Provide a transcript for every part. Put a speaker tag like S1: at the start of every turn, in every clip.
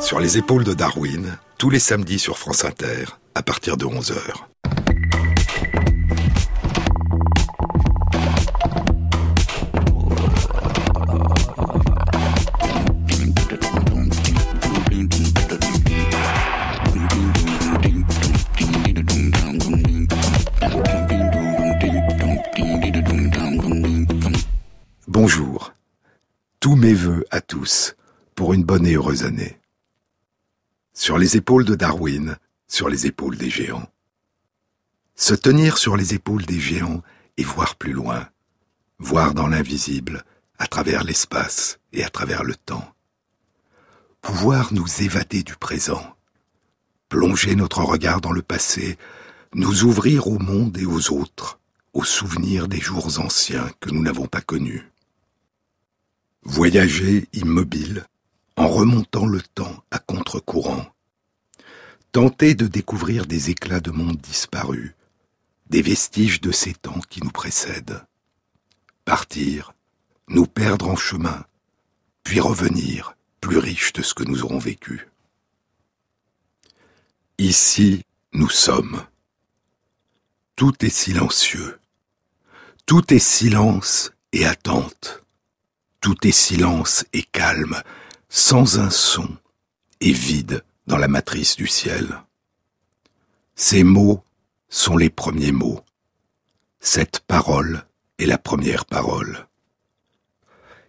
S1: Sur les épaules de Darwin, tous les samedis sur France Inter, à partir de 11h. Bonjour. Tous mes voeux à tous pour une bonne et heureuse année. Sur les épaules de Darwin, sur les épaules des géants. Se tenir sur les épaules des géants et voir plus loin, voir dans l'invisible, à travers l'espace et à travers le temps. Pouvoir nous évader du présent, plonger notre regard dans le passé, nous ouvrir au monde et aux autres, aux souvenirs des jours anciens que nous n'avons pas connus. Voyager immobile, en remontant le temps à contre-courant, tenter de découvrir des éclats de monde disparus, des vestiges de ces temps qui nous précèdent. Partir, nous perdre en chemin, puis revenir plus riches de ce que nous aurons vécu. Ici, nous sommes. Tout est silencieux. Tout est silence et attente. Tout est silence et calme, sans un son, et vide dans la matrice du ciel. Ces mots sont les premiers mots. Cette parole est la première parole.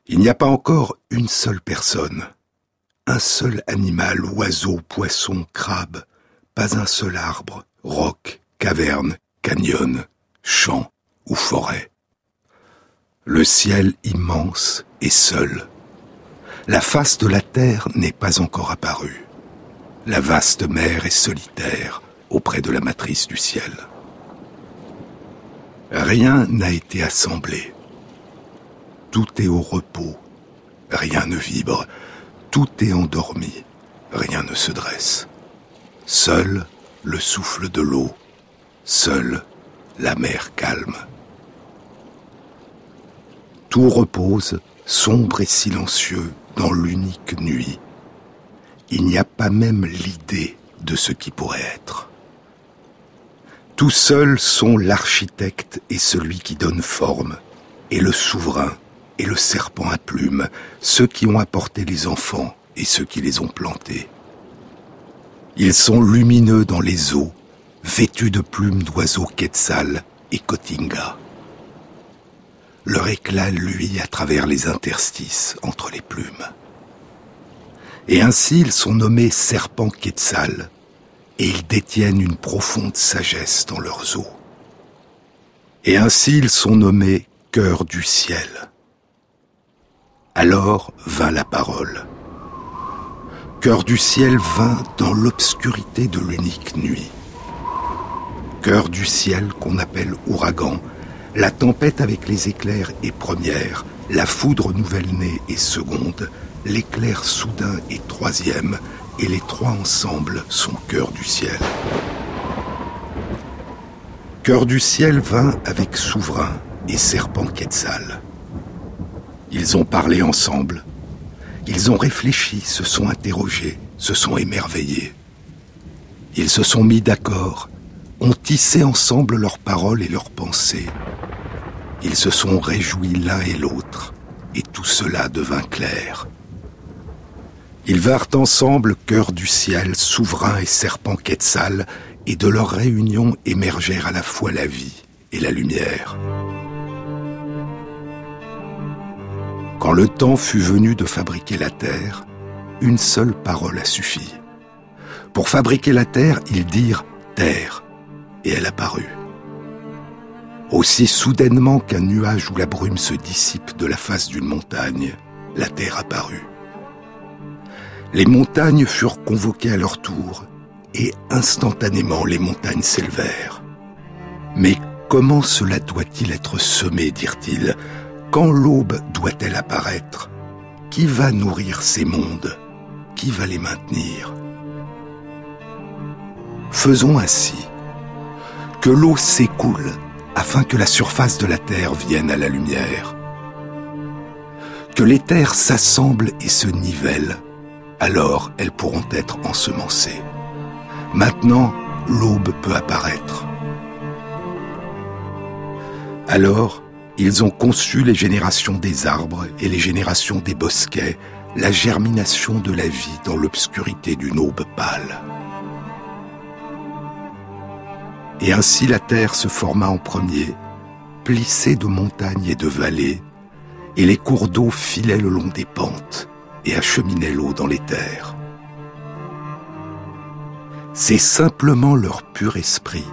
S1: Il n'y a pas encore une seule personne, un seul animal, oiseau, poisson, crabe, pas un seul arbre, roc, caverne, canyon, champ ou forêt. Le ciel immense est seul. La face de la terre n'est pas encore apparue. La vaste mer est solitaire auprès de la matrice du ciel. Rien n'a été assemblé. Tout est au repos. Rien ne vibre. Tout est endormi. Rien ne se dresse. Seul le souffle de l'eau. Seul la mer calme. Tout repose, sombre et silencieux, dans l'unique nuit. Il n'y a pas même l'idée de ce qui pourrait être. Tout seuls sont l'architecte et celui qui donne forme, et le souverain et le serpent à plumes, ceux qui ont apporté les enfants et ceux qui les ont plantés. Ils sont lumineux dans les eaux, vêtus de plumes d'oiseaux quetzal et cotinga. Leur éclat luit à travers les interstices entre les plumes. Et ainsi ils sont nommés serpents quetzal, et ils détiennent une profonde sagesse dans leurs eaux. Et ainsi ils sont nommés cœur du ciel. Alors vint la parole. Cœur du ciel vint dans l'obscurité de l'unique nuit. Cœur du ciel qu'on appelle ouragan, la tempête avec les éclairs est première, la foudre nouvelle-née est seconde, l'éclair soudain est troisième, et les trois ensemble sont cœur du ciel. Cœur du ciel vint avec souverain et serpent quetzal. Ils ont parlé ensemble, ils ont réfléchi, se sont interrogés, se sont émerveillés. Ils se sont mis d'accord, ont tissé ensemble leurs paroles et leurs pensées. Ils se sont réjouis l'un et l'autre, et tout cela devint clair. Ils vinrent ensemble, cœur du ciel, souverain et serpent quetzal, et de leur réunion émergèrent à la fois la vie et la lumière. Quand le temps fut venu de fabriquer la terre, une seule parole a suffi. Pour fabriquer la terre, ils dirent terre, et elle apparut. Aussi soudainement qu'un nuage ou la brume se dissipe de la face d'une montagne, la terre apparut. Les montagnes furent convoquées à leur tour, et instantanément les montagnes s'élevèrent. Mais comment cela doit-il être semé, dirent-ils Quand l'aube doit-elle apparaître Qui va nourrir ces mondes? Qui va les maintenir? Faisons ainsi. Que l'eau s'écoule afin que la surface de la terre vienne à la lumière. Que les terres s'assemblent et se nivellent alors elles pourront être ensemencées. Maintenant, l'aube peut apparaître. Alors, ils ont conçu les générations des arbres et les générations des bosquets, la germination de la vie dans l'obscurité d'une aube pâle. Et ainsi la terre se forma en premier, plissée de montagnes et de vallées, et les cours d'eau filaient le long des pentes et acheminaient l'eau dans les terres. C'est simplement leur pur esprit,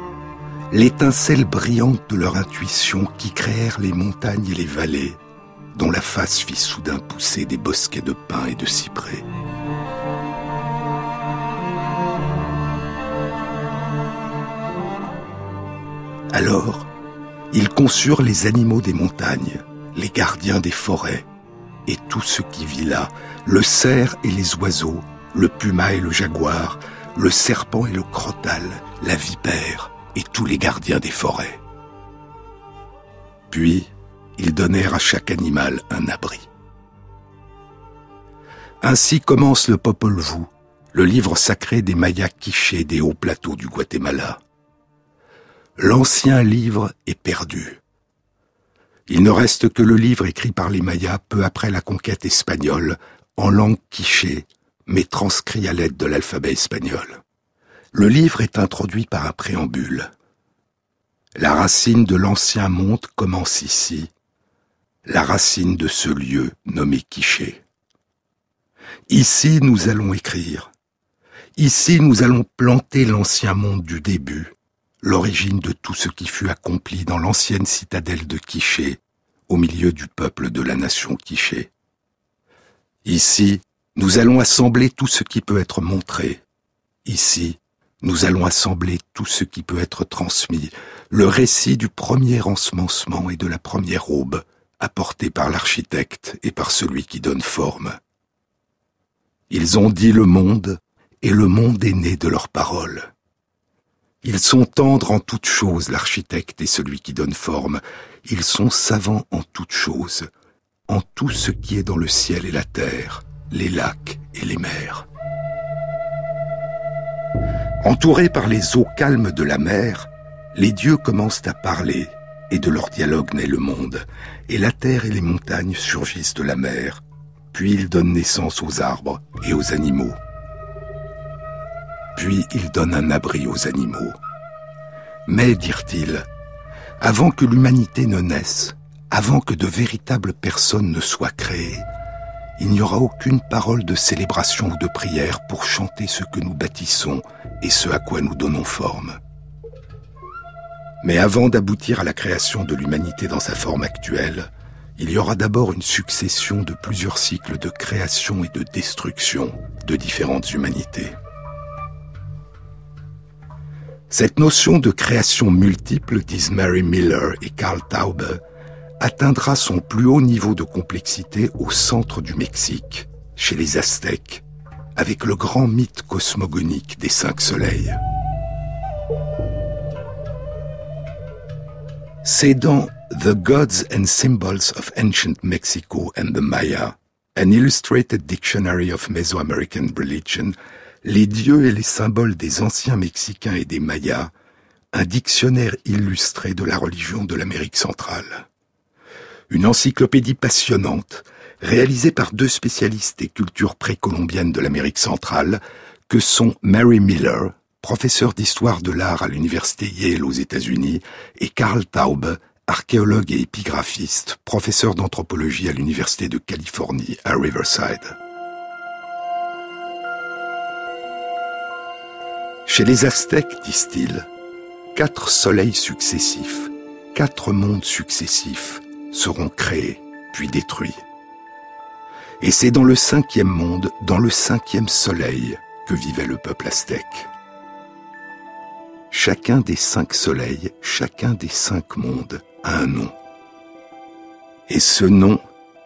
S1: l'étincelle brillante de leur intuition qui créèrent les montagnes et les vallées, dont la face fit soudain pousser des bosquets de pins et de cyprès. Alors, ils conçurent les animaux des montagnes, les gardiens des forêts, et tout ce qui vit là, le cerf et les oiseaux, le puma et le jaguar, le serpent et le crotal, la vipère et tous les gardiens des forêts. Puis, ils donnèrent à chaque animal un abri. Ainsi commence le Popol Vuh, le livre sacré des Mayas quichés des hauts plateaux du Guatemala. L'ancien livre est perdu. Il ne reste que le livre écrit par les Mayas peu après la conquête espagnole, en langue quichée, mais transcrit à l'aide de l'alphabet espagnol. Le livre est introduit par un préambule. La racine de l'ancien monde commence ici, la racine de ce lieu nommé Quiché. Ici nous allons écrire. Ici nous allons planter l'ancien monde du début, l'origine de tout ce qui fut accompli dans l'ancienne citadelle de Quiché, au milieu du peuple de la nation Quiché. Ici, nous allons assembler tout ce qui peut être montré. Ici, nous allons assembler tout ce qui peut être transmis, le récit du premier ensemencement et de la première aube, apporté par l'architecte et par celui qui donne forme. Ils ont dit le monde, et le monde est né de leurs paroles. Ils sont tendres en toutes choses, l'architecte et celui qui donne forme. Ils sont savants en toutes choses, en tout ce qui est dans le ciel et la terre, les lacs et les mers. Entourés par les eaux calmes de la mer, les dieux commencent à parler, et de leur dialogue naît le monde, et la terre et les montagnes surgissent de la mer, puis ils donnent naissance aux arbres et aux animaux. Puis ils donnent un abri aux animaux. Mais, dirent-ils, avant que l'humanité ne naisse, avant que de véritables personnes ne soient créées, il n'y aura aucune parole de célébration ou de prière pour chanter ce que nous bâtissons et ce à quoi nous donnons forme. Mais avant d'aboutir à la création de l'humanité dans sa forme actuelle, il y aura d'abord une succession de plusieurs cycles de création et de destruction de différentes humanités. Cette notion de création multiple, disent Mary Miller et Karl Taube, atteindra son plus haut niveau de complexité au centre du Mexique, chez les Aztèques, avec le grand mythe cosmogonique des cinq soleils. C'est dans The Gods and Symbols of Ancient Mexico and the Maya, an illustrated dictionary of Mesoamerican religion, les dieux et les symboles des anciens Mexicains et des Mayas, un dictionnaire illustré de la religion de l'Amérique centrale. Une encyclopédie passionnante, réalisée par deux spécialistes des cultures précolombiennes de l'Amérique centrale, que sont Mary Miller, professeur d'histoire de l'art à l'université Yale aux États-Unis, et Karl Taube, archéologue et épigraphiste, professeur d'anthropologie à l'université de Californie à Riverside. Chez les Aztèques, disent-ils, quatre soleils successifs, quatre mondes successifs seront créés, puis détruits. Et c'est dans le cinquième monde, dans le cinquième soleil, que vivait le peuple aztèque. Chacun des cinq soleils, chacun des cinq mondes a un nom. Et ce nom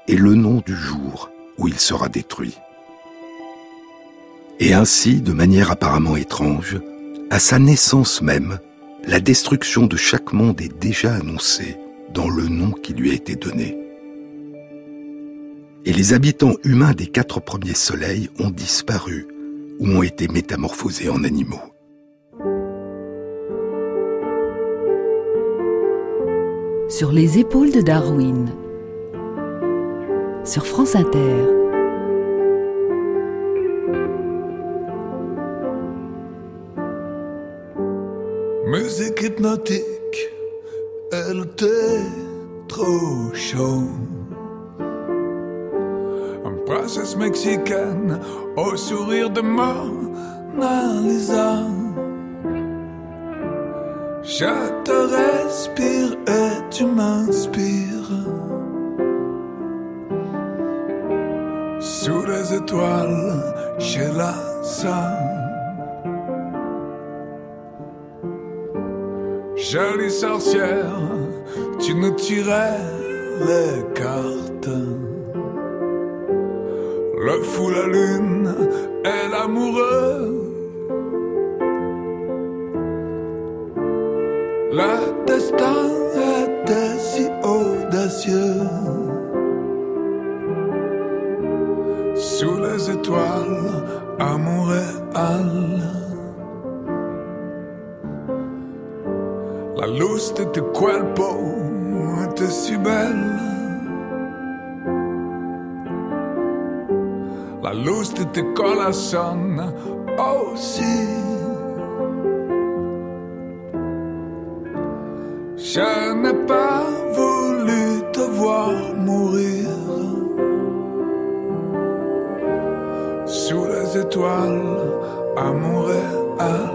S1: est le nom du jour où il sera détruit. Et ainsi, de manière apparemment étrange, à sa naissance même, la destruction de chaque monde est déjà annoncée dans le nom qui lui a été donné. Et les habitants humains des quatre premiers soleils ont disparu ou ont été métamorphosés en animaux.
S2: Sur les épaules de Darwin, sur France Inter.
S3: Musique hypnotique, elle était trop chaud. Un princesse mexicaine au sourire de Mona Lisa. Je te respire et tu m'inspires. Sous les étoiles, chez la. Jolie sorcière, tu nous tirais les cartes. Le fou, la lune et l'amoureux. Le destin tu corazón aussi. Je n'ai pas voulu te voir mourir sous les étoiles à Montréal.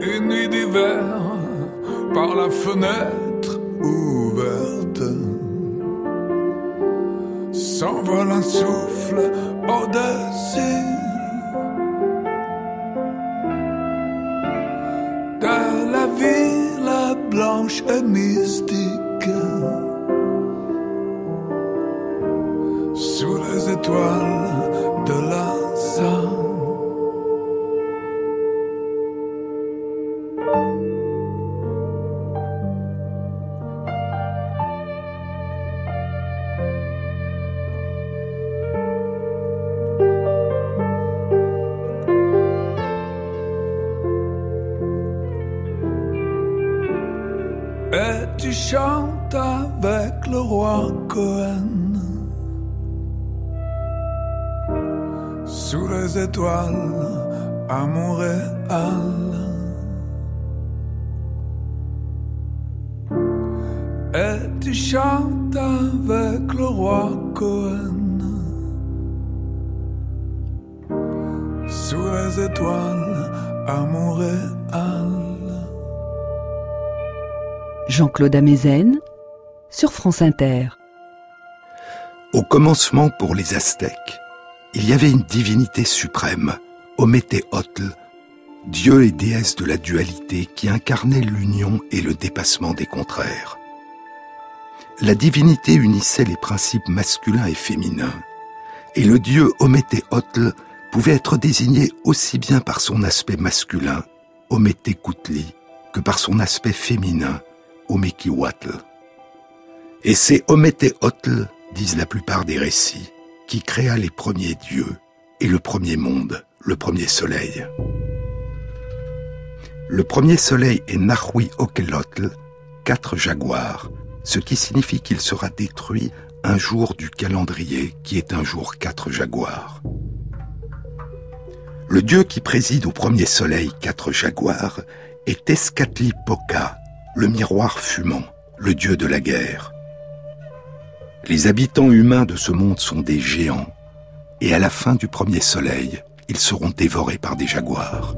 S3: Une nuit d'hiver par la fenêtre au-dessus. De la ville blanche et mystique. Sous les étoiles
S2: Jean-Claude Amezen sur France Inter.
S1: Au commencement pour les Aztèques, il y avait une divinité suprême, Ometeotl, dieu et déesse de la dualité qui incarnait l'union et le dépassement des contraires. La divinité unissait les principes masculins et féminins, et le dieu Ometeotl pouvait être désigné aussi bien par son aspect masculin, Ometekutli, que par son aspect féminin, Omekiwatl. Et c'est Ometeotl, disent la plupart des récits, qui créa les premiers dieux et le premier monde, le premier soleil. Le premier soleil est Nahui Okelotl, quatre jaguars, ce qui signifie qu'il sera détruit un jour du calendrier qui est un jour quatre jaguars. Le dieu qui préside au premier soleil quatre jaguars est Tezcatlipoca, le miroir fumant, le dieu de la guerre. Les habitants humains de ce monde sont des géants, et à la fin du premier soleil, ils seront dévorés par des jaguars.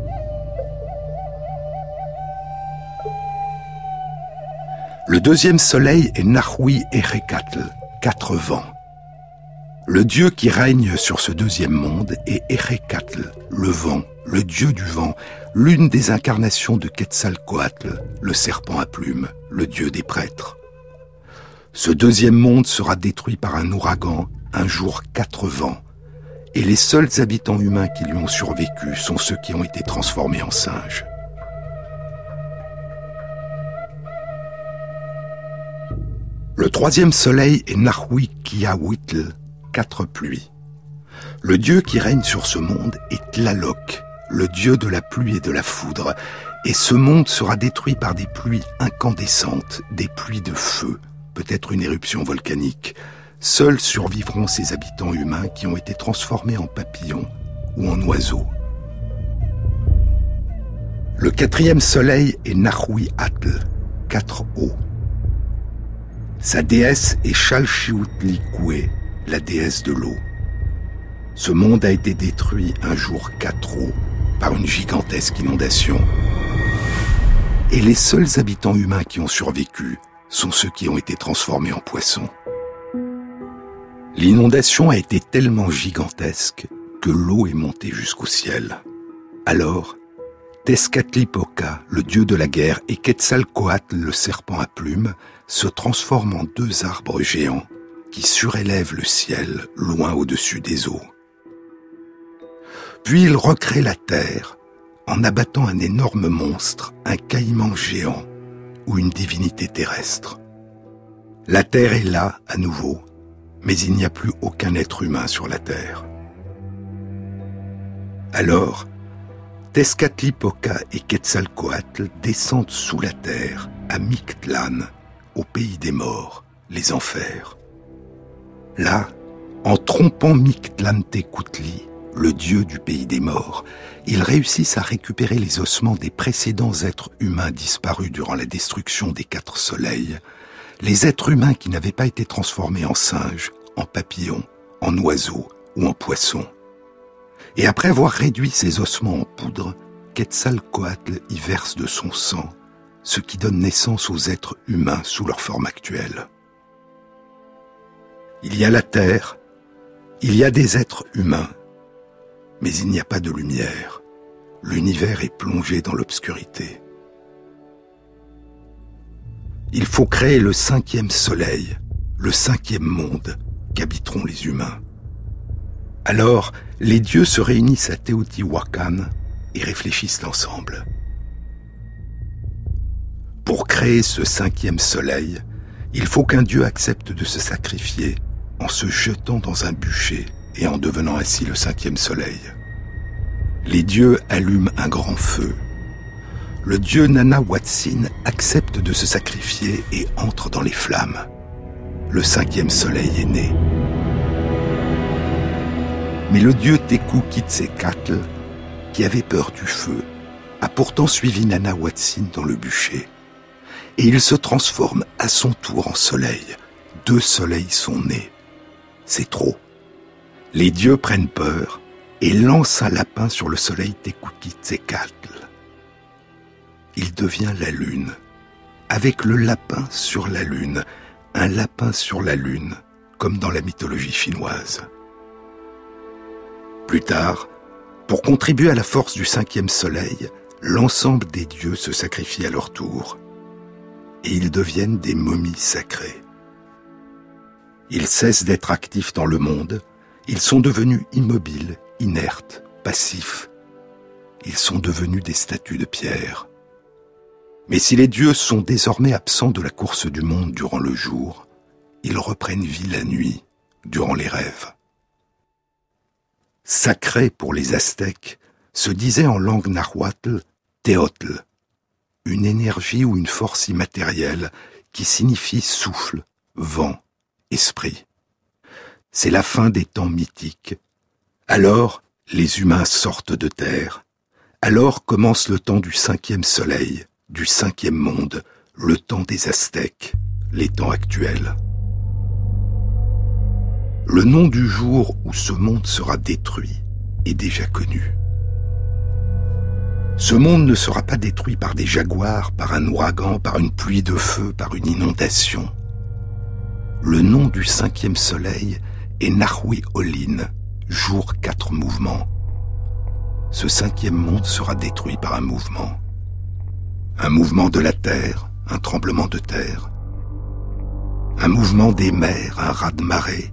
S1: Le deuxième soleil est Nahui Erekatl, quatre vents. Le dieu qui règne sur ce deuxième monde est Erekatl, le vent, le dieu du vent, l'une des incarnations de Quetzalcoatl, le serpent à plumes, le dieu des prêtres. Ce deuxième monde sera détruit par un ouragan, un jour quatre vents, et les seuls habitants humains qui lui ont survécu sont ceux qui ont été transformés en singes. Le troisième soleil est Nahui-Kiawitl, quatre pluies. Le dieu qui règne sur ce monde est Tlaloc, le dieu de la pluie et de la foudre, et ce monde sera détruit par des pluies incandescentes, des pluies de feu, peut-être une éruption volcanique. Seuls survivront ces habitants humains qui ont été transformés en papillons ou en oiseaux. Le quatrième soleil est Nahui Atl, quatre eaux. Sa déesse est Chalchiutlikwe, la déesse de l'eau. Ce monde a été détruit un jour 4 eaux par une gigantesque inondation. Et les seuls habitants humains qui ont survécu sont ceux qui ont été transformés en poissons. L'inondation a été tellement gigantesque que l'eau est montée jusqu'au ciel. Alors, Tezcatlipoca, le dieu de la guerre, et Quetzalcoatl, le serpent à plumes, se transforment en deux arbres géants qui surélèvent le ciel loin au-dessus des eaux. Puis il recrée la terre en abattant un énorme monstre, un caïman géant ou une divinité terrestre. La terre est là à nouveau, mais il n'y a plus aucun être humain sur la terre. Alors, Tezcatlipoca et Quetzalcoatl descendent sous la terre, à Mictlan, au pays des morts, les enfers. Là, en trompant Mictlantecutli, le dieu du pays des morts, ils réussissent à récupérer les ossements des précédents êtres humains disparus durant la destruction des quatre soleils, les êtres humains qui n'avaient pas été transformés en singes, en papillons, en oiseaux ou en poissons. Et après avoir réduit ces ossements en poudre, Quetzalcoatl y verse de son sang, ce qui donne naissance aux êtres humains sous leur forme actuelle. Il y a la terre, il y a des êtres humains, mais il n'y a pas de lumière. L'univers est plongé dans l'obscurité. Il faut créer le cinquième soleil, le cinquième monde qu'habiteront les humains. Alors, les dieux se réunissent à Teotihuacan et réfléchissent ensemble. Pour créer ce cinquième soleil, il faut qu'un dieu accepte de se sacrifier en se jetant dans un bûcher et en devenant ainsi le cinquième soleil. Les dieux allument un grand feu. Le dieu Nana Watsin accepte de se sacrifier et entre dans les flammes. Le cinquième soleil est né. Mais le dieu Teku Kitsekatl, qui avait peur du feu, a pourtant suivi Nana Watsin dans le bûcher. Et il se transforme à son tour en soleil. Deux soleils sont nés. C'est trop. Les dieux prennent peur et lancent un lapin sur le soleil Tekukitzekatl. Il devient la lune, avec le lapin sur la lune, un lapin sur la lune, comme dans la mythologie chinoise. Plus tard, pour contribuer à la force du cinquième soleil, l'ensemble des dieux se sacrifient à leur tour, et ils deviennent des momies sacrées. Ils cessent d'être actifs dans le monde, ils sont devenus immobiles, inertes, passifs. Ils sont devenus des statues de pierre. Mais si les dieux sont désormais absents de la course du monde durant le jour, ils reprennent vie la nuit, durant les rêves. Sacré pour les Aztèques se disait en langue nahuatl Teotl, une énergie ou une force immatérielle qui signifie souffle, vent, C'est la fin des temps mythiques. Alors, les humains sortent de terre. Alors commence le temps du cinquième soleil, du cinquième monde, le temps des Aztèques, les temps actuels. Le nom du jour où ce monde sera détruit est déjà connu. Ce monde ne sera pas détruit par des jaguars, par un ouragan, par une pluie de feu, par une inondation. Le nom du cinquième soleil est Nahui Olin, jour quatre mouvements. Ce cinquième monde sera détruit par un mouvement. Un mouvement de la terre, un tremblement de terre. Un mouvement des mers, un raz de marée.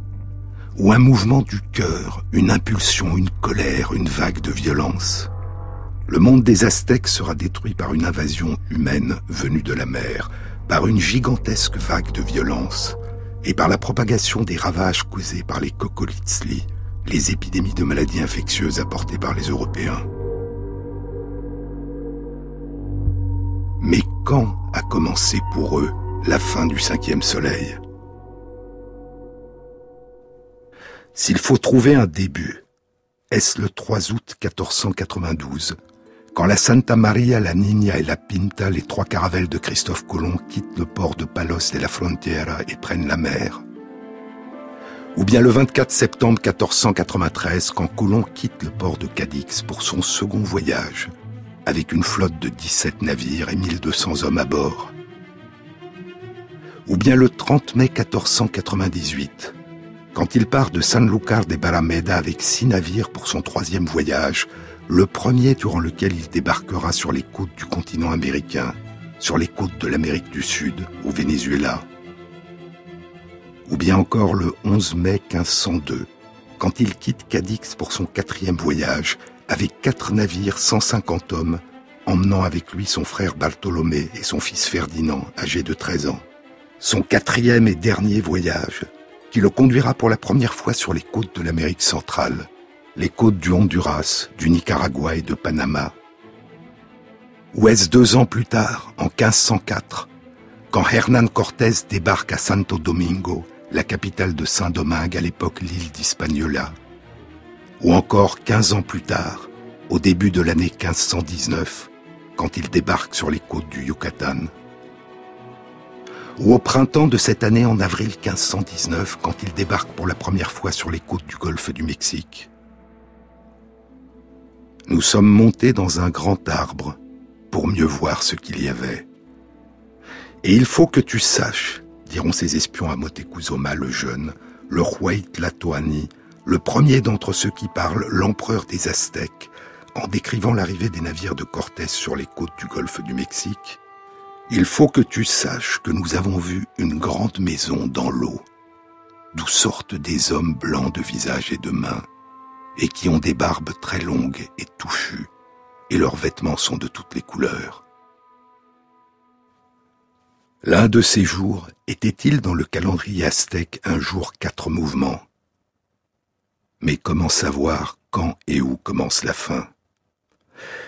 S1: Ou un mouvement du cœur, une impulsion, une colère, une vague de violence. Le monde des Aztèques sera détruit par une invasion humaine venue de la mer, par une gigantesque vague de violence et par la propagation des ravages causés par les coccolitsli, les épidémies de maladies infectieuses apportées par les Européens. Mais quand a commencé pour eux la fin du cinquième soleil? S'il faut trouver un début, est-ce le 3 août 1492, quand la Santa Maria, la Niña et la Pinta, les trois caravelles de Christophe Colomb, quittent le port de Palos de la Frontera et prennent la mer Ou bien le 24 septembre 1493, quand Colomb quitte le port de Cadix pour son second voyage avec une flotte de 17 navires et 1200 hommes à bord. Ou bien le 30 mai 1498, quand il part de Sanlúcar de Barrameda avec six navires pour son troisième voyage, le premier durant lequel il débarquera sur les côtes du continent américain, sur les côtes de l'Amérique du Sud, au Venezuela. Ou bien encore le 11 mai 1502, quand il quitte Cadix pour son quatrième voyage avec quatre navires, 150 hommes, emmenant avec lui son frère Bartholomé et son fils Ferdinand, âgé de 13 ans. Son quatrième et dernier voyage, qui le conduira pour la première fois sur les côtes de l'Amérique centrale, les côtes du Honduras, du Nicaragua et de Panama. Ou est-ce deux ans plus tard, en 1504, quand Hernán Cortés débarque à Santo Domingo, la capitale de Saint-Domingue à l'époque l'île d'Hispaniola, ou encore 15 ans plus tard, au début de l'année 1519, quand il débarque sur les côtes du Yucatan, ou au printemps de cette année en avril 1519, quand il débarque pour la première fois sur les côtes du golfe du Mexique. Nous sommes montés dans un grand arbre pour mieux voir ce qu'il y avait. Et il faut que tu saches, diront ces espions à Motecuzoma le jeune, le roi Tlatoani, le premier d'entre ceux qui parlent, l'empereur des Aztèques, en décrivant l'arrivée des navires de Cortés sur les côtes du golfe du Mexique, il faut que tu saches que nous avons vu une grande maison dans l'eau, d'où sortent des hommes blancs de visage et de mains, et qui ont des barbes très longues et touffues, et leurs vêtements sont de toutes les couleurs. L'un de ces jours était-il dans le calendrier aztèque un jour quatre mouvements? Mais comment savoir quand et où commence la fin?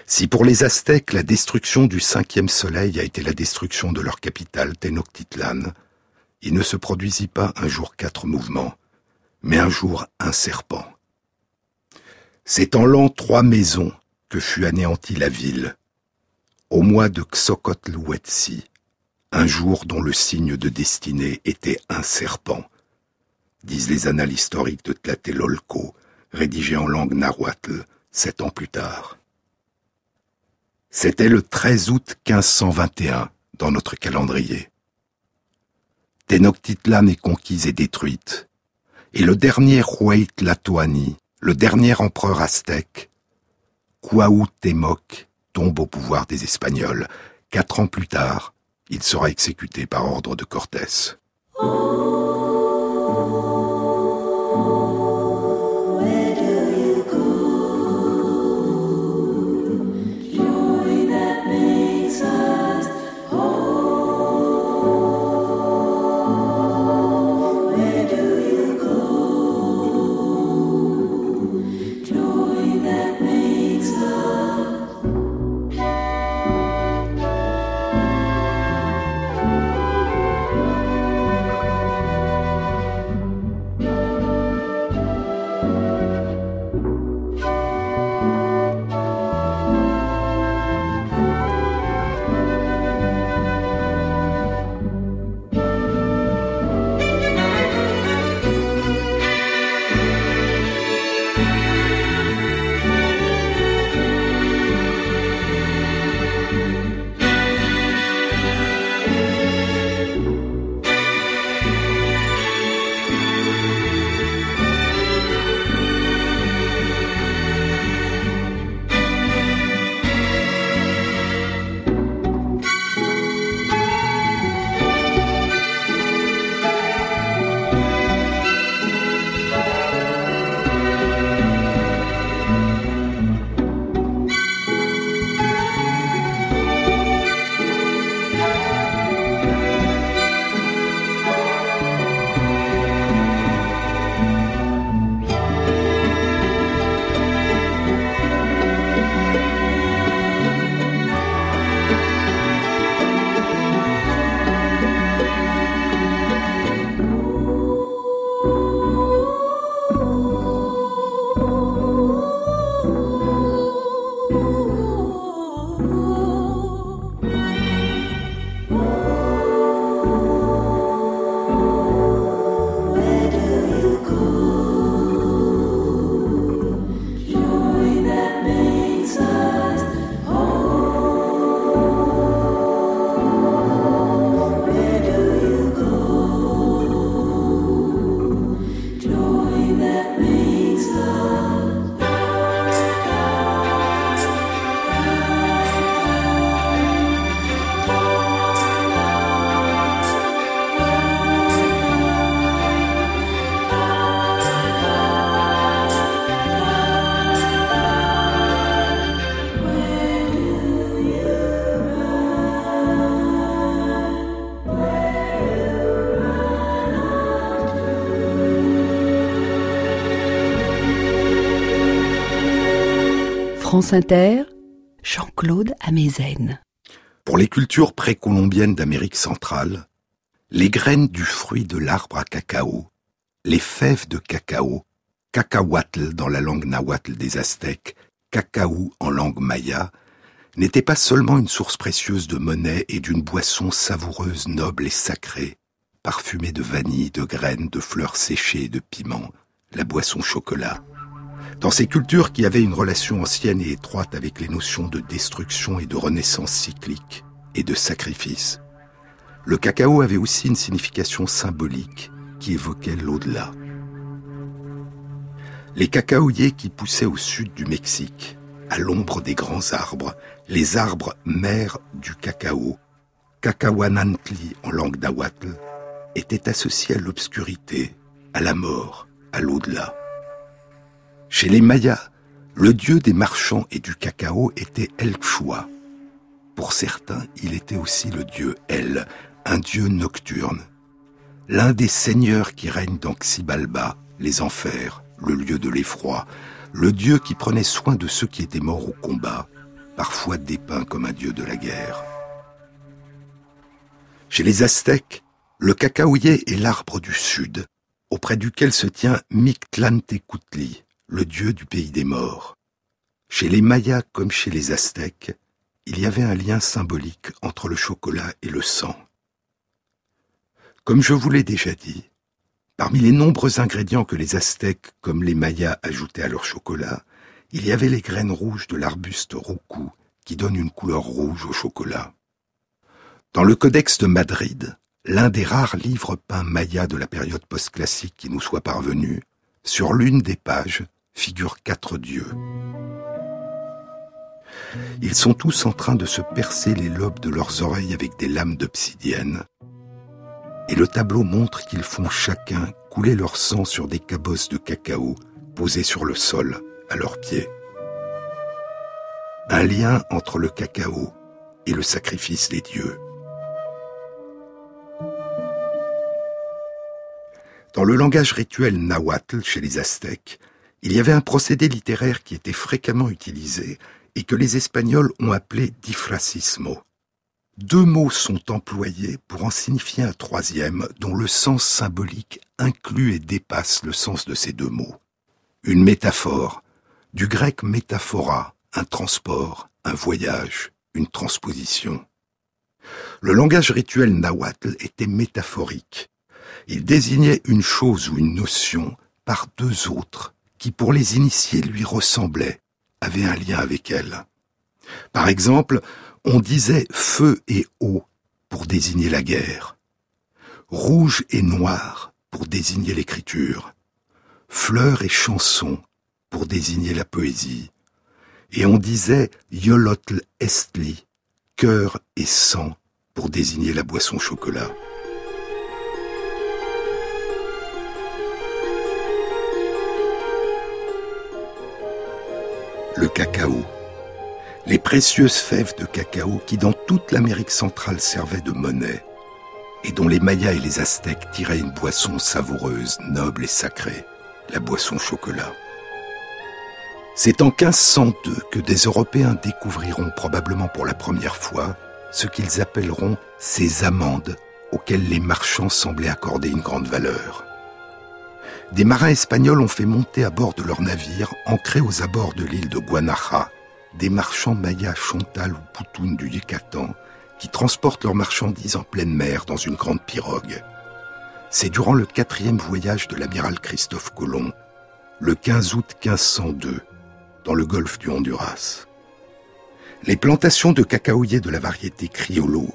S1: Si pour les Aztèques la destruction du cinquième soleil a été la destruction de leur capitale Tenochtitlan, il ne se produisit pas un jour quatre mouvements, mais un jour un serpent. C'est en l'an trois maisons que fut anéantie la ville, au mois de Xocotl-Huetzi, un jour dont le signe de destinée était un serpent, disent les annales historiques de Tlatelolco, rédigés en langue nahuatl sept ans plus tard. C'était le 13 août 1521 dans notre calendrier. Tenochtitlan est conquise et détruite, et le dernier roi Tlatoani, le dernier empereur aztèque, Cuauhtémoc, tombe au pouvoir des Espagnols. Quatre ans plus tard, il sera exécuté par ordre de Cortés.
S2: France Inter, Jean-Claude Amezen.
S1: Pour les cultures précolombiennes d'Amérique centrale, les graines du fruit de l'arbre à cacao, les fèves de cacao, cacahuatl dans la langue nahuatl des Aztèques, cacao en langue maya, n'étaient pas seulement une source précieuse de monnaie et d'une boisson savoureuse, noble et sacrée, parfumée de vanille, de graines, de fleurs séchées et de piments, la boisson chocolat. Dans ces cultures qui avaient une relation ancienne et étroite avec les notions de destruction et de renaissance cyclique et de sacrifice, le cacao avait aussi une signification symbolique qui évoquait l'au-delà. Les cacaoyers qui poussaient au sud du Mexique, à l'ombre des grands arbres, les arbres mères du cacao, cacahuanantli en langue nahuatl, étaient associés à l'obscurité, à la mort, à l'au-delà. Chez les Mayas, le dieu des marchands et du cacao était El Chua. Pour certains, il était aussi le dieu El, un dieu nocturne. L'un des seigneurs qui règnent dans Xibalba, les enfers, le lieu de l'effroi, le dieu qui prenait soin de ceux qui étaient morts au combat, parfois dépeint comme un dieu de la guerre. Chez les Aztèques, le cacaoyer est l'arbre du sud, auprès duquel se tient Mictlantecutli, le dieu du pays des morts. Chez les Mayas comme chez les Aztèques, il y avait un lien symbolique entre le chocolat et le sang. Comme je vous l'ai déjà dit, parmi les nombreux ingrédients que les Aztèques comme les Mayas ajoutaient à leur chocolat, il y avait les graines rouges de l'arbuste roku qui donnent une couleur rouge au chocolat. Dans le Codex de Madrid, l'un des rares livres peints mayas de la période post-classique qui nous soit parvenu, sur l'une des pages figurent quatre dieux. Ils sont tous en train de se percer les lobes de leurs oreilles avec des lames d'obsidienne. Et le tableau montre qu'ils font chacun couler leur sang sur des cabosses de cacao posées sur le sol à leurs pieds. Un lien entre le cacao et le sacrifice des dieux. Dans le langage rituel nahuatl chez les Aztèques, il y avait un procédé littéraire qui était fréquemment utilisé et que les Espagnols ont appelé difracismo. Deux mots sont employés pour en signifier un troisième dont le sens symbolique inclut et dépasse le sens de ces deux mots. Une métaphore, du grec métaphora, un transport, un voyage, une transposition. Le langage rituel nahuatl était métaphorique. Il désignait une chose ou une notion par deux autres qui pour les initiés lui ressemblait, avait un lien avec elle. Par exemple, on disait feu et eau pour désigner la guerre, rouge et noir pour désigner l'écriture, fleurs et chansons pour désigner la poésie, et on disait yolotl estli, cœur et sang pour désigner la boisson chocolat. Le cacao. Les précieuses fèves de cacao qui dans toute l'Amérique centrale servaient de monnaie et dont les Mayas et les Aztèques tiraient une boisson savoureuse, noble et sacrée, la boisson chocolat. C'est en 1502 que des Européens découvriront probablement pour la première fois ce qu'ils appelleront ces amandes auxquelles les marchands semblaient accorder une grande valeur des marins espagnols ont fait monter à bord de leurs navires, ancrés aux abords de l'île de Guanaja, des marchands mayas Chontal ou Poutoun du Yucatan, qui transportent leurs marchandises en pleine mer dans une grande pirogue. C'est durant le quatrième voyage de l'amiral Christophe Colomb, le 15 août 1502, dans le golfe du Honduras. Les plantations de cacaoyers de la variété Criollo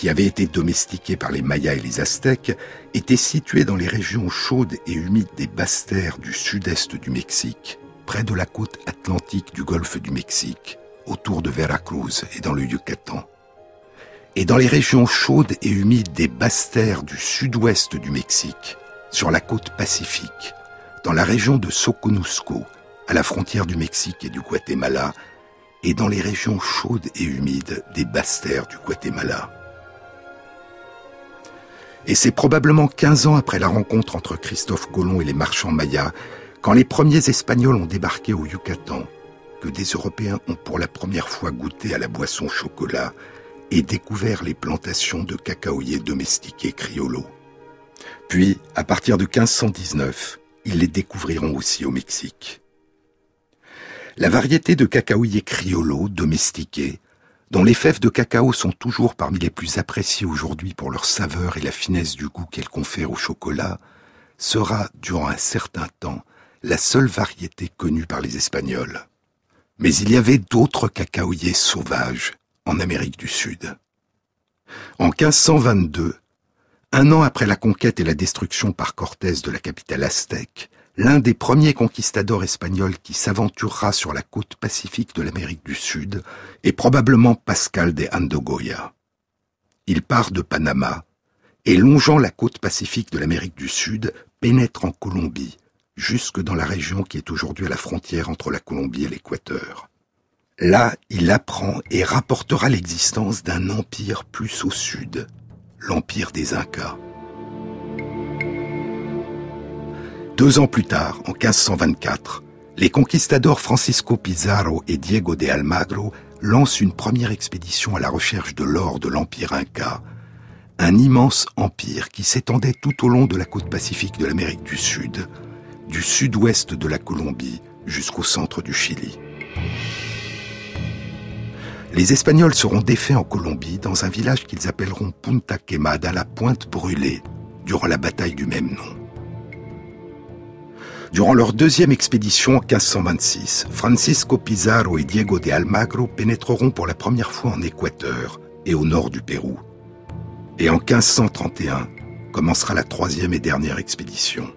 S1: qui avait été domestiqués par les Mayas et les Aztèques, était situé dans les régions chaudes et humides des basses terres du sud-est du Mexique, près de la côte atlantique du golfe du Mexique, autour de Veracruz et dans le Yucatan. Et dans les régions chaudes et humides des basses terres du sud-ouest du Mexique, sur la côte pacifique, dans la région de Soconusco, à la frontière du Mexique et du Guatemala, et dans les régions chaudes et humides des basses terres du Guatemala. Et c'est probablement 15 ans après la rencontre entre Christophe Colomb et les marchands mayas, quand les premiers Espagnols ont débarqué au Yucatan, que des Européens ont pour la première fois goûté à la boisson chocolat et découvert les plantations de cacaoyers domestiqués criollo. Puis, à partir de 1519, ils les découvriront aussi au Mexique. La variété de cacaoyers criollo domestiqués, dont les fèves de cacao sont toujours parmi les plus appréciées aujourd'hui pour leur saveur et la finesse du goût qu'elles confèrent au chocolat, sera, durant un certain temps, la seule variété connue par les Espagnols. Mais il y avait d'autres cacaoyers sauvages en Amérique du Sud. En 1522, un an après la conquête et la destruction par Cortés de la capitale aztèque, l'un des premiers conquistadors espagnols qui s'aventurera sur la côte pacifique de l'Amérique du Sud est probablement Pascal de Andogoya. Il part de Panama et longeant la côte pacifique de l'Amérique du Sud, pénètre en Colombie, jusque dans la région qui est aujourd'hui à la frontière entre la Colombie et l'Équateur. Là, il apprend et rapportera l'existence d'un empire plus au sud, l'empire des Incas. Deux ans plus tard, en 1524, les conquistadors Francisco Pizarro et Diego de Almagro lancent une première expédition à la recherche de l'or de l'empire Inca, un immense empire qui s'étendait tout au long de la côte pacifique de l'Amérique du Sud, du sud-ouest de la Colombie jusqu'au centre du Chili. Les Espagnols seront défaits en Colombie dans un village qu'ils appelleront Punta Quemada, la pointe brûlée, durant la bataille du même nom. Durant leur deuxième expédition en 1526, Francisco Pizarro et Diego de Almagro pénétreront pour la première fois en Équateur et au nord du Pérou. Et en 1531 commencera la troisième et dernière expédition.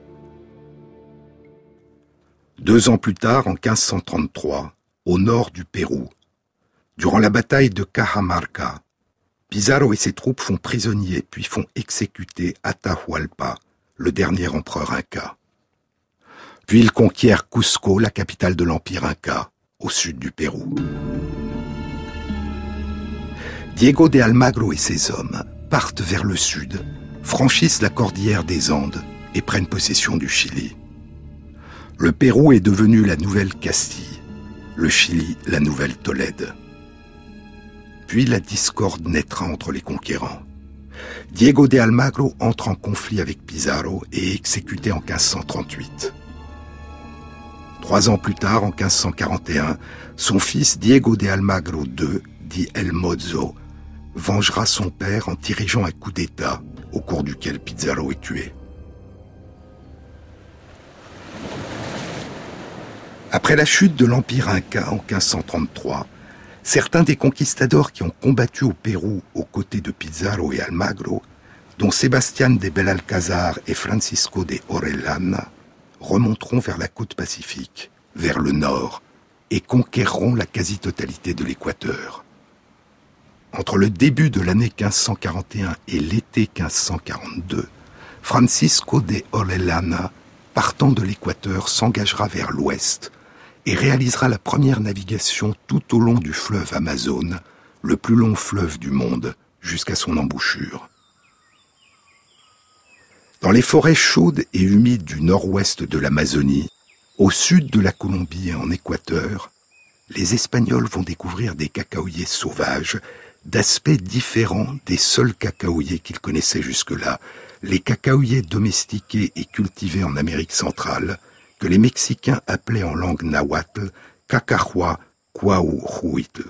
S1: Deux ans plus tard, en 1533, au nord du Pérou, durant la bataille de Cajamarca, Pizarro et ses troupes font prisonnier puis font exécuter Atahualpa, le dernier empereur inca. Puis ils conquièrent Cusco, la capitale de l'empire inca, au sud du Pérou. Diego de Almagro et ses hommes partent vers le sud, franchissent la cordillère des Andes et prennent possession du Chili. Le Pérou est devenu la nouvelle Castille, le Chili la nouvelle Tolède. Puis la discorde naîtra entre les conquérants. Diego de Almagro entre en conflit avec Pizarro et est exécuté en 1538. Trois ans plus tard, en 1541, son fils Diego de Almagro II, dit El Mozo, vengera son père en dirigeant un coup d'État au cours duquel Pizarro est tué. Après la chute de l'Empire Inca en 1533, certains des conquistadors qui ont combattu au Pérou aux côtés de Pizarro et Almagro, dont Sébastien de Belalcazar et Francisco de Orellana, remonteront vers la côte pacifique, vers le nord, et conquerront la quasi-totalité de l'Équateur. Entre le début de l'année 1541 et l'été 1542, Francisco de Orellana, partant de l'Équateur, s'engagera vers l'ouest et réalisera la première navigation tout au long du fleuve Amazone, le plus long fleuve du monde, jusqu'à son embouchure. Dans les forêts chaudes et humides du nord-ouest de l'Amazonie, au sud de la Colombie et en Équateur, les Espagnols vont découvrir des cacaoyers sauvages d'aspect différent des seuls cacaoyers qu'ils connaissaient jusque-là, les cacaoyers domestiqués et cultivés en Amérique centrale, que les Mexicains appelaient en langue nahuatl Cacahua Cuauhuitl.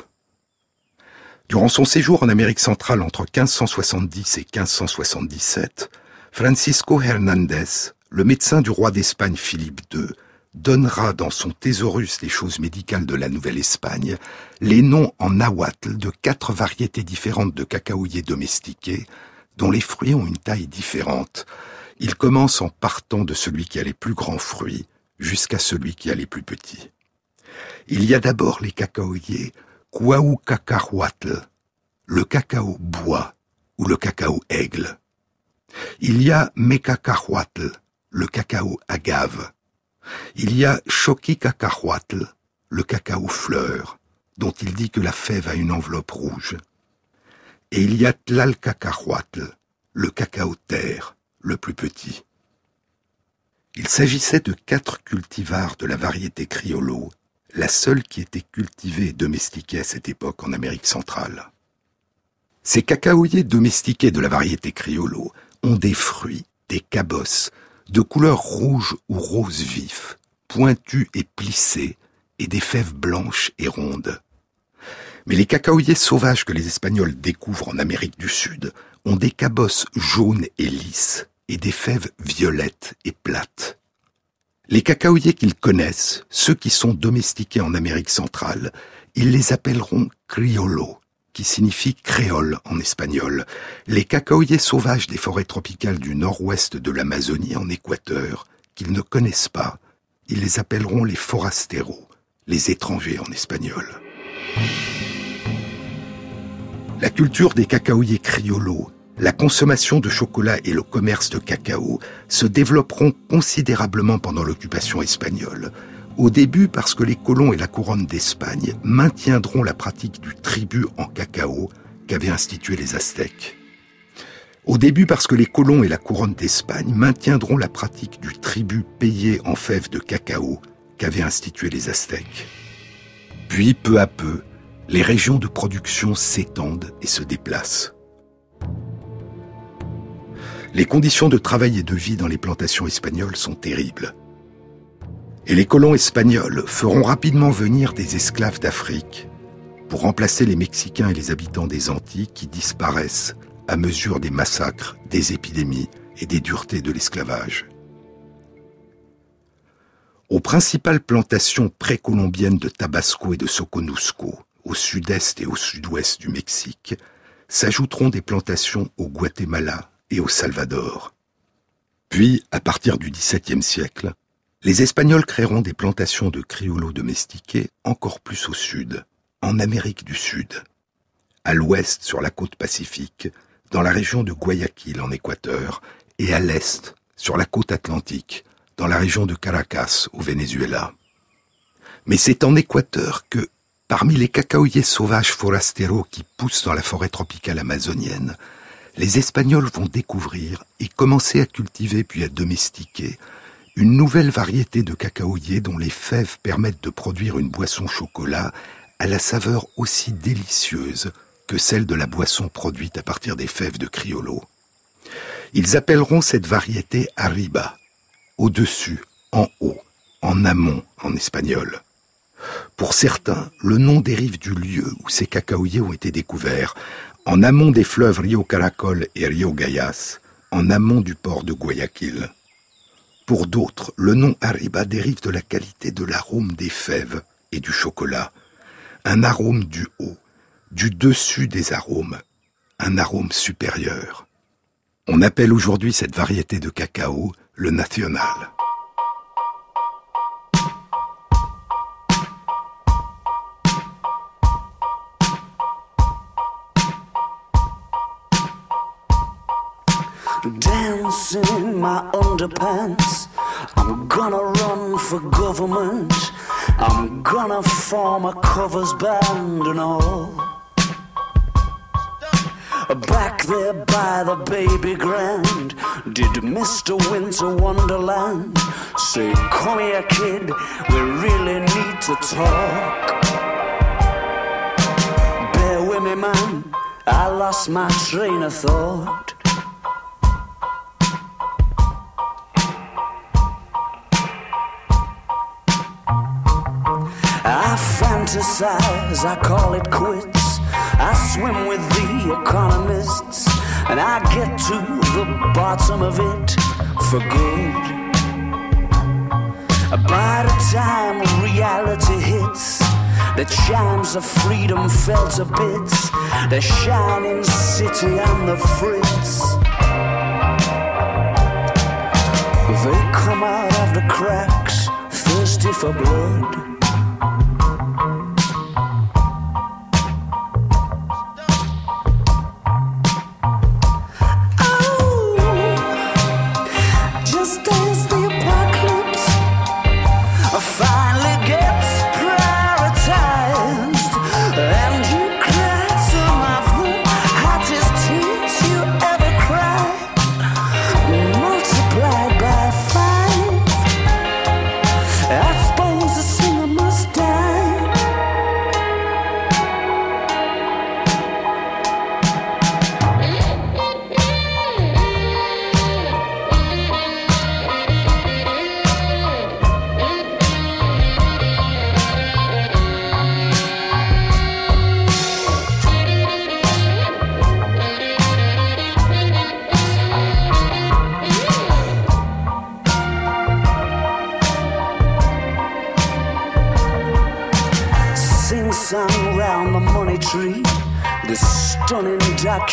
S1: Durant son séjour en Amérique centrale entre 1570 et 1577, Francisco Hernández, le médecin du roi d'Espagne Philippe II, donnera dans son thésaurus les choses médicales de la Nouvelle-Espagne les noms en nahuatl de quatre variétés différentes de cacaoyers domestiqués, dont les fruits ont une taille différente. Il commence en partant de celui qui a les plus grands fruits, jusqu'à celui qui a les plus petits. Il y a d'abord les cacaoyers Cuaucacahuatl, le cacao bois ou le cacao aigle. Il y a Mecacahuatl, le cacao agave. Il y a Choquicacahuatl, le cacao fleur, dont il dit que la fève a une enveloppe rouge. Et il y a Tlalcacahuatl, le cacao terre, le plus petit. Il s'agissait de quatre cultivars de la variété criollo, la seule qui était cultivée et domestiquée à cette époque en Amérique centrale. Ces cacaoyers domestiqués de la variété criollo ont des fruits, des cabosses, de couleur rouge ou rose vif, pointus et plissés, et des fèves blanches et rondes. Mais les cacaoyers sauvages que les Espagnols découvrent en Amérique du Sud ont des cabosses jaunes et lisses, et des fèves violettes et plates. Les cacaoyers qu'ils connaissent, ceux qui sont domestiqués en Amérique centrale, ils les appelleront criollo, qui signifie créole en espagnol. Les cacaoyers sauvages des forêts tropicales du nord-ouest de l'Amazonie en Équateur, qu'ils ne connaissent pas, ils les appelleront les forasteros, les étrangers en espagnol. La culture des cacaoyers criollo la consommation de chocolat et le commerce de cacao se développeront considérablement pendant l'occupation espagnole. Au début parce que les colons et la couronne d'Espagne maintiendront la pratique du tribut en cacao qu'avaient institué les Aztèques. Au début parce que les colons et la couronne d'Espagne maintiendront la pratique du tribut payé en fèves de cacao qu'avaient institué les Aztèques. Puis, peu à peu, les régions de production s'étendent et se déplacent. Les conditions de travail et de vie dans les plantations espagnoles sont terribles. Et les colons espagnols feront rapidement venir des esclaves d'Afrique pour remplacer les Mexicains et les habitants des Antilles qui disparaissent à mesure des massacres, des épidémies et des duretés de l'esclavage. Aux principales plantations précolombiennes de Tabasco et de Soconusco, au sud-est et au sud-ouest du Mexique, s'ajouteront des plantations au Guatemala, et au Salvador. Puis, à partir du XVIIe siècle, les Espagnols créeront des plantations de criollo domestiqués encore plus au sud, en Amérique du Sud, à l'ouest sur la côte pacifique, dans la région de Guayaquil en Équateur, et à l'est sur la côte atlantique, dans la région de Caracas au Venezuela. Mais c'est en Équateur que, parmi les cacaoyers sauvages forasteros qui poussent dans la forêt tropicale amazonienne, les Espagnols vont découvrir et commencer à cultiver puis à domestiquer une nouvelle variété de cacaoyers dont les fèves permettent de produire une boisson chocolat à la saveur aussi délicieuse que celle de la boisson produite à partir des fèves de criollo. Ils appelleront cette variété arriba, au-dessus, en haut, en amont en espagnol. Pour certains, le nom dérive du lieu où ces cacaoyers ont été découverts, en amont des fleuves Rio Caracol et Rio Gayas, en amont du port de Guayaquil. Pour d'autres, le nom Arriba dérive de la qualité de l'arôme des fèves et du chocolat, un arôme du haut, du dessus des arômes, un arôme supérieur. On appelle aujourd'hui cette variété de cacao le national.
S4: My underpants. I'm gonna run for government. I'm gonna form a covers band and all. Back there by the baby grand, did Mr. Winter Wonderland say, Come here, kid, we really need to talk? Bear with me, man, I lost my train of thought. Fantasize, I call it quits. I swim with the economists, and I get to the bottom of it for good. By the time reality hits, the chimes of freedom fell to bits, the shining city on the fritz. They come out of the cracks, thirsty for blood.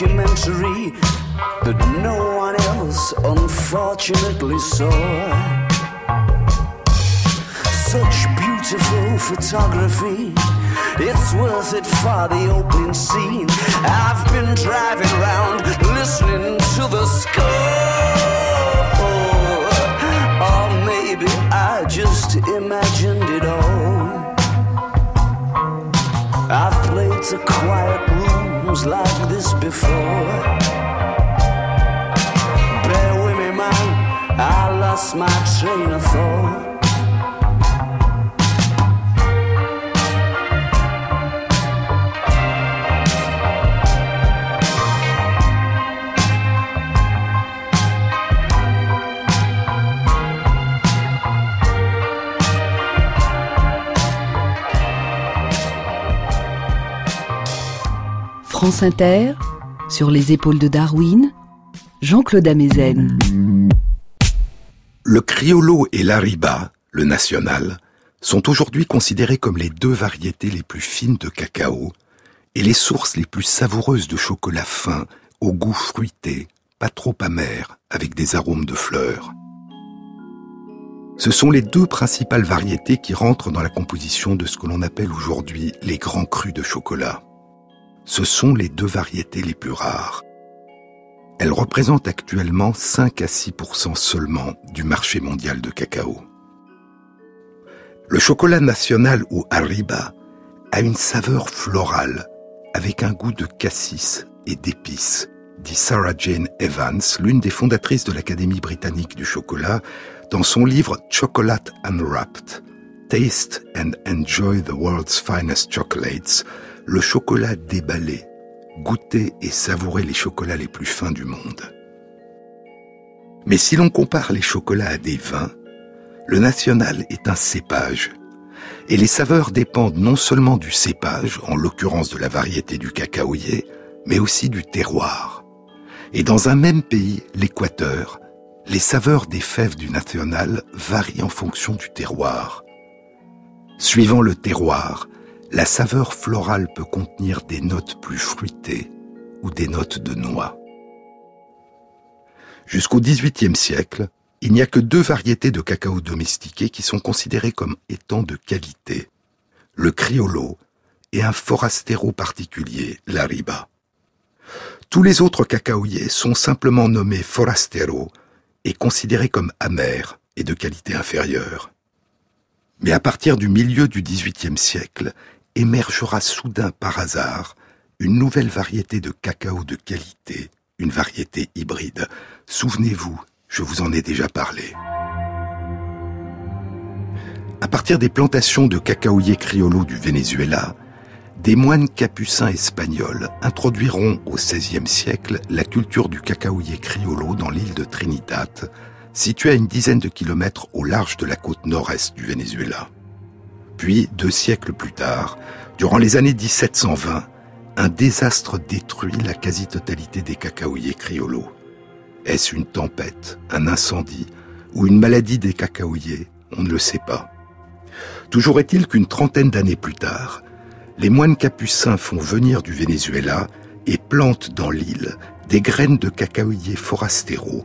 S4: Documentary that no one else unfortunately saw. Such beautiful photography, it's worth it for the opening scene. I've been driving around listening to the score. Or maybe I just imagined it all. I've played to quiet rooms like this before. Bear with me, man, I lost my train of thought.
S2: Sur les épaules de Darwin, Jean-Claude Amezen.
S1: Le criollo et l'ariba, le national, sont aujourd'hui considérés comme les deux variétés les plus fines de cacao et les sources les plus savoureuses de chocolat fin au goût fruité, pas trop amer, avec des arômes de fleurs. Ce sont les deux principales variétés qui rentrent dans la composition de ce que l'on appelle aujourd'hui les grands crus de chocolat ce sont les deux variétés les plus rares. Elles représentent actuellement 5 à 6% seulement du marché mondial de cacao. Le chocolat national ou Arriba a une saveur florale avec un goût de cassis et d'épices, dit Sarah Jane Evans, l'une des fondatrices de l'Académie britannique du chocolat, dans son livre Chocolate Unwrapped, Taste and Enjoy the World's Finest Chocolates, le chocolat déballé, goûter et savourer les chocolats les plus fins du monde. Mais si l'on compare les chocolats à des vins, le national est un cépage, et les saveurs dépendent non seulement du cépage, en l'occurrence de la variété du cacaoyer, mais aussi du terroir. Et dans un même pays, l'Équateur, les saveurs des fèves du national varient en fonction du terroir. Suivant le terroir, la saveur florale peut contenir des notes plus fruitées ou des notes de noix. Jusqu'au XVIIIe siècle, il n'y a que deux variétés de cacao domestiqué qui sont considérées comme étant de qualité. Le criollo et un forastero particulier, l'ariba. Tous les autres cacaoyers sont simplement nommés forastero et considérés comme amers et de qualité inférieure. Mais à partir du milieu du XVIIIe siècle, émergera soudain par hasard une nouvelle variété de cacao de qualité, une variété hybride. Souvenez-vous, je vous en ai déjà parlé. À partir des plantations de cacaoyer criollo du Venezuela, des moines capucins espagnols introduiront au XVIe siècle la culture du cacaoyer criollo dans l'île de Trinidad, située à une dizaine de kilomètres au large de la côte nord-est du Venezuela. Puis, deux siècles plus tard, durant les années 1720, un désastre détruit la quasi-totalité des cacaoyers criollo. Est-ce une tempête, un incendie ou une maladie des cacaoyers? On ne le sait pas. Toujours est-il qu'une trentaine d'années plus tard, les moines capucins font venir du Venezuela et plantent dans l'île des graines de cacaoyers forastero,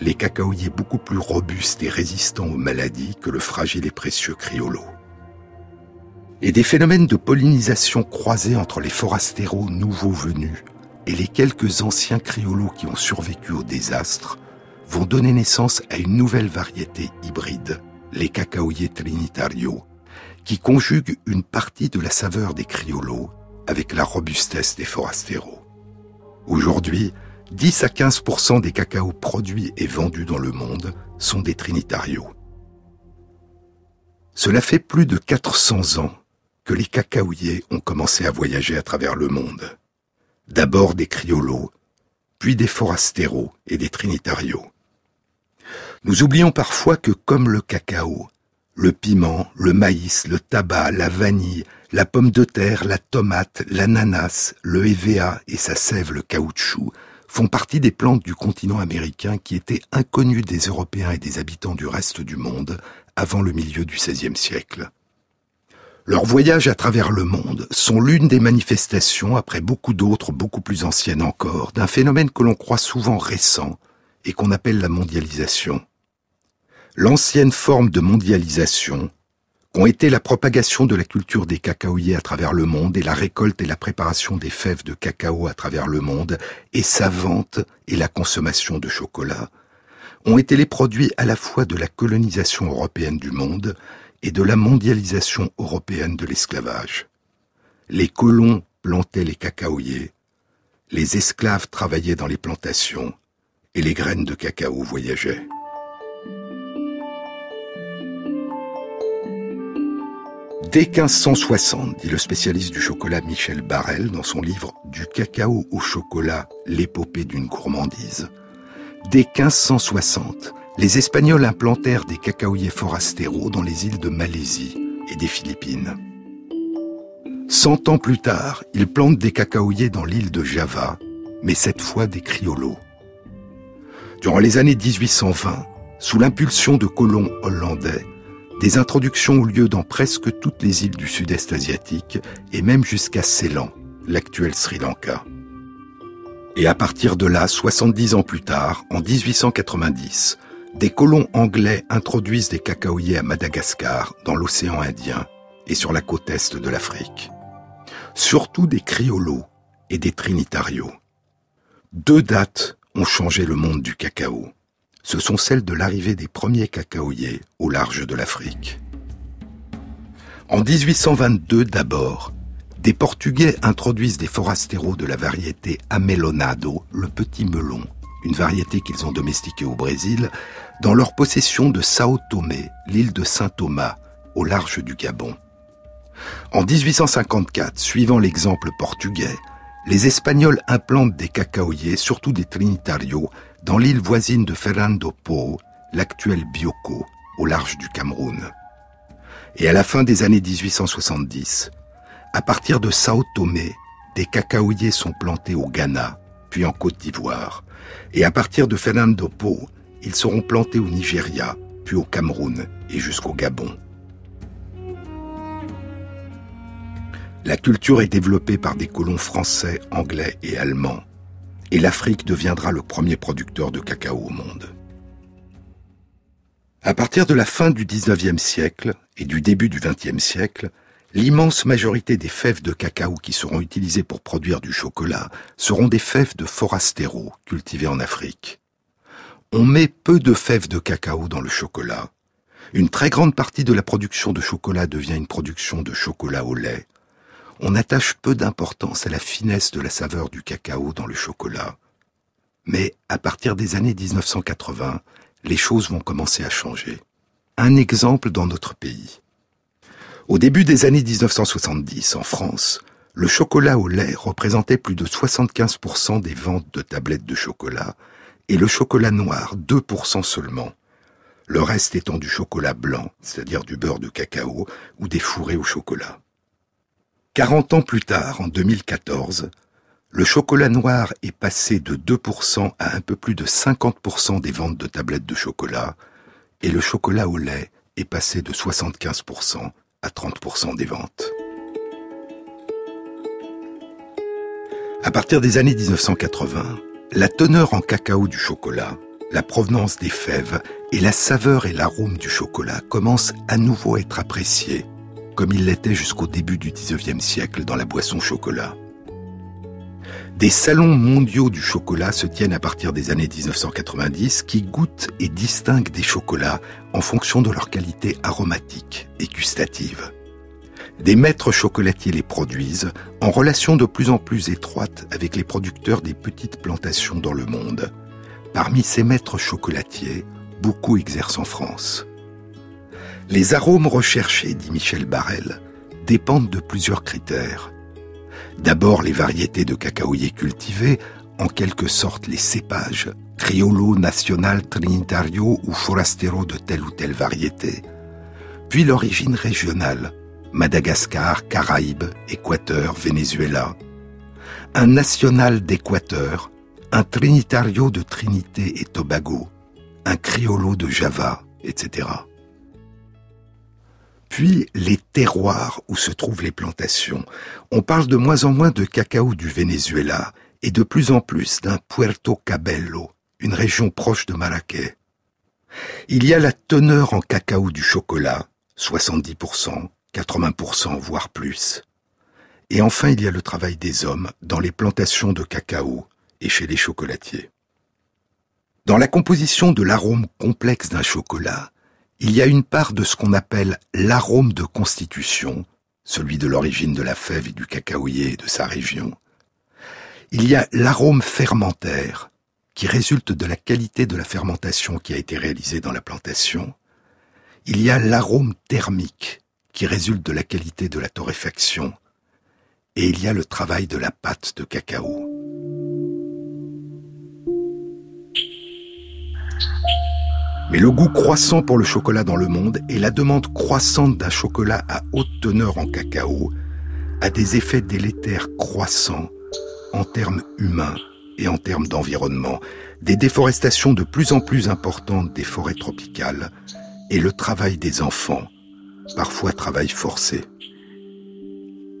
S1: les cacaoyers beaucoup plus robustes et résistants aux maladies que le fragile et précieux criollo et des phénomènes de pollinisation croisés entre les forastéraux nouveaux venus et les quelques anciens criolos qui ont survécu au désastre vont donner naissance à une nouvelle variété hybride, les cacaoyers trinitario, qui conjuguent une partie de la saveur des criolos avec la robustesse des forastéraux. Aujourd'hui, 10 à 15% des cacaos produits et vendus dans le monde sont des trinitarios. Cela fait plus de 400 ans que les cacaoyers ont commencé à voyager à travers le monde. D'abord des criolos, puis des forastero et des trinitarios. Nous oublions parfois que comme le cacao, le piment, le maïs, le tabac, la vanille, la pomme de terre, la tomate, l'ananas, le EVA et sa sève, le caoutchouc, font partie des plantes du continent américain qui étaient inconnues des Européens et des habitants du reste du monde avant le milieu du XVIe siècle. Leurs voyages à travers le monde sont l'une des manifestations, après beaucoup d'autres beaucoup plus anciennes encore, d'un phénomène que l'on croit souvent récent et qu'on appelle la mondialisation. L'ancienne forme de mondialisation, ont été la propagation de la culture des cacaoyers à travers le monde et la récolte et la préparation des fèves de cacao à travers le monde et sa vente et la consommation de chocolat, ont été les produits à la fois de la colonisation européenne du monde et de la mondialisation européenne de l'esclavage. Les colons plantaient les cacaoyers, les esclaves travaillaient dans les plantations et les graines de cacao voyageaient. Dès 1560, dit le spécialiste du chocolat Michel Barrel dans son livre Du cacao au chocolat, l'épopée d'une gourmandise. Dès 1560, les Espagnols implantèrent des cacaoyers forastero dans les îles de Malaisie et des Philippines. Cent ans plus tard, ils plantent des cacaoyers dans l'île de Java, mais cette fois des criolos. Durant les années 1820, sous l'impulsion de colons hollandais, des introductions ont lieu dans presque toutes les îles du sud-est asiatique et même jusqu'à Ceylan, l'actuel Sri Lanka. Et à partir de là, 70 ans plus tard, en 1890, des colons anglais introduisent des cacaoyers à Madagascar, dans l'océan Indien et sur la côte est de l'Afrique. Surtout des criolos et des trinitarios. Deux dates ont changé le monde du cacao ce sont celles de l'arrivée des premiers cacaoyers au large de l'Afrique. En 1822 d'abord, des Portugais introduisent des forasteros de la variété Amelonado, le petit melon, une variété qu'ils ont domestiquée au Brésil, dans leur possession de Sao Tomé, l'île de Saint-Thomas, au large du Gabon. En 1854, suivant l'exemple portugais, les Espagnols implantent des cacaoyers, surtout des Trinitarios, dans l'île voisine de Fernando Po, l'actuel Bioko, au large du Cameroun. Et à la fin des années 1870, à partir de Sao Tomé, des cacaoyers sont plantés au Ghana, puis en Côte d'Ivoire. Et à partir de Fernando Po, ils seront plantés au Nigeria, puis au Cameroun et jusqu'au Gabon. La culture est développée par des colons français, anglais et allemands et l'Afrique deviendra le premier producteur de cacao au monde. À partir de la fin du 19e siècle et du début du 20e siècle, l'immense majorité des fèves de cacao qui seront utilisées pour produire du chocolat seront des fèves de forastero cultivées en Afrique. On met peu de fèves de cacao dans le chocolat. Une très grande partie de la production de chocolat devient une production de chocolat au lait, on attache peu d'importance à la finesse de la saveur du cacao dans le chocolat. Mais à partir des années 1980, les choses vont commencer à changer. Un exemple dans notre pays. Au début des années 1970, en France, le chocolat au lait représentait plus de 75% des ventes de tablettes de chocolat et le chocolat noir 2% seulement. Le reste étant du chocolat blanc, c'est-à-dire du beurre de cacao ou des fourrés au chocolat. 40 ans plus tard, en 2014, le chocolat noir est passé de 2% à un peu plus de 50% des ventes de tablettes de chocolat, et le chocolat au lait est passé de 75% à 30% des ventes. À partir des années 1980, la teneur en cacao du chocolat, la provenance des fèves et la saveur et l'arôme du chocolat commencent à nouveau à être appréciés comme il l'était jusqu'au début du XIXe siècle dans la boisson chocolat. Des salons mondiaux du chocolat se tiennent à partir des années 1990 qui goûtent et distinguent des chocolats en fonction de leur qualité aromatique et gustative. Des maîtres chocolatiers les produisent en relation de plus en plus étroite avec les producteurs des petites plantations dans le monde. Parmi ces maîtres chocolatiers, beaucoup exercent en France. Les arômes recherchés, dit Michel Barrel, dépendent de plusieurs critères. D'abord les variétés de cacaoyers cultivés, en quelque sorte les cépages, Criollo, Nacional, Trinitario ou Forastero de telle ou telle variété. Puis l'origine régionale, Madagascar, Caraïbes, Équateur, Venezuela. Un National d'Équateur, un Trinitario de Trinité et Tobago, un Criollo de Java, etc. puis les terroirs où se trouvent les plantations. On parle de moins en moins de cacao du Venezuela et de plus en plus d'un Puerto Cabello, une région proche de Marrakech. Il y a la teneur en cacao du chocolat, 70%, 80%, voire plus. Et enfin, il y a le travail des hommes dans les plantations de cacao et chez les chocolatiers. Dans la composition de l'arôme complexe d'un chocolat, il y a une part de ce qu'on appelle l'arôme de constitution, celui de l'origine de la fève et du cacaoyer et de sa région. Il y a l'arôme fermentaire, qui résulte de la qualité de la fermentation qui a été réalisée dans la plantation. Il y a l'arôme thermique, qui résulte de la qualité de la torréfaction. Et il y a le travail de la pâte de cacao. Mais le goût croissant pour le chocolat dans le monde et la demande croissante d'un chocolat à haute teneur en cacao a des effets délétères croissants en termes humains et en termes d'environnement, des déforestations de plus en plus importantes des forêts tropicales et le travail des enfants, parfois travail forcé.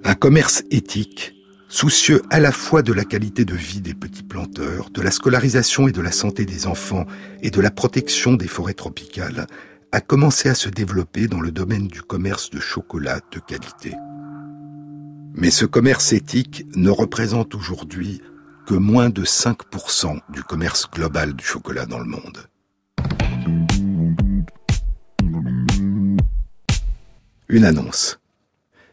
S1: Un commerce éthique Soucieux à la fois de la qualité de vie des petits planteurs, de la scolarisation et de la santé des enfants et de la protection des forêts tropicales, a commencé à se développer dans le domaine du commerce de chocolat de qualité. Mais ce commerce éthique ne représente aujourd'hui que moins de 5% du commerce global du chocolat dans le monde. Une annonce.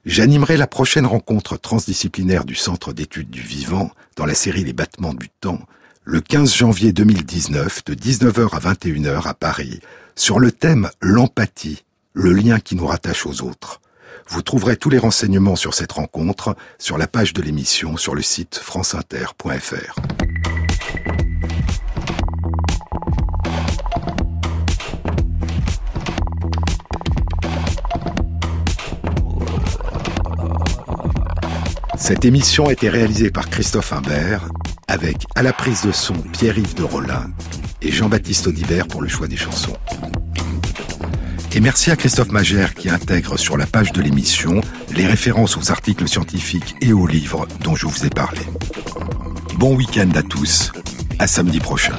S1: J'animerai la prochaine rencontre transdisciplinaire du Centre d'études du vivant dans la série Les battements du temps le 15 janvier 2019 de 19h à 21h à Paris sur le thème l'empathie, le lien qui nous rattache aux autres. Vous trouverez tous les renseignements sur cette rencontre sur la page de l'émission sur le site franceinter.fr. Cette émission a été réalisée par Christophe Imbert, avec à la prise de son Pierre-Yves de Rollin et Jean-Baptiste Audibert pour le choix des chansons. Et merci à Christophe Magère qui intègre sur la page de l'émission les références aux articles scientifiques et aux livres dont je vous ai parlé. Bon week-end à tous, à samedi prochain.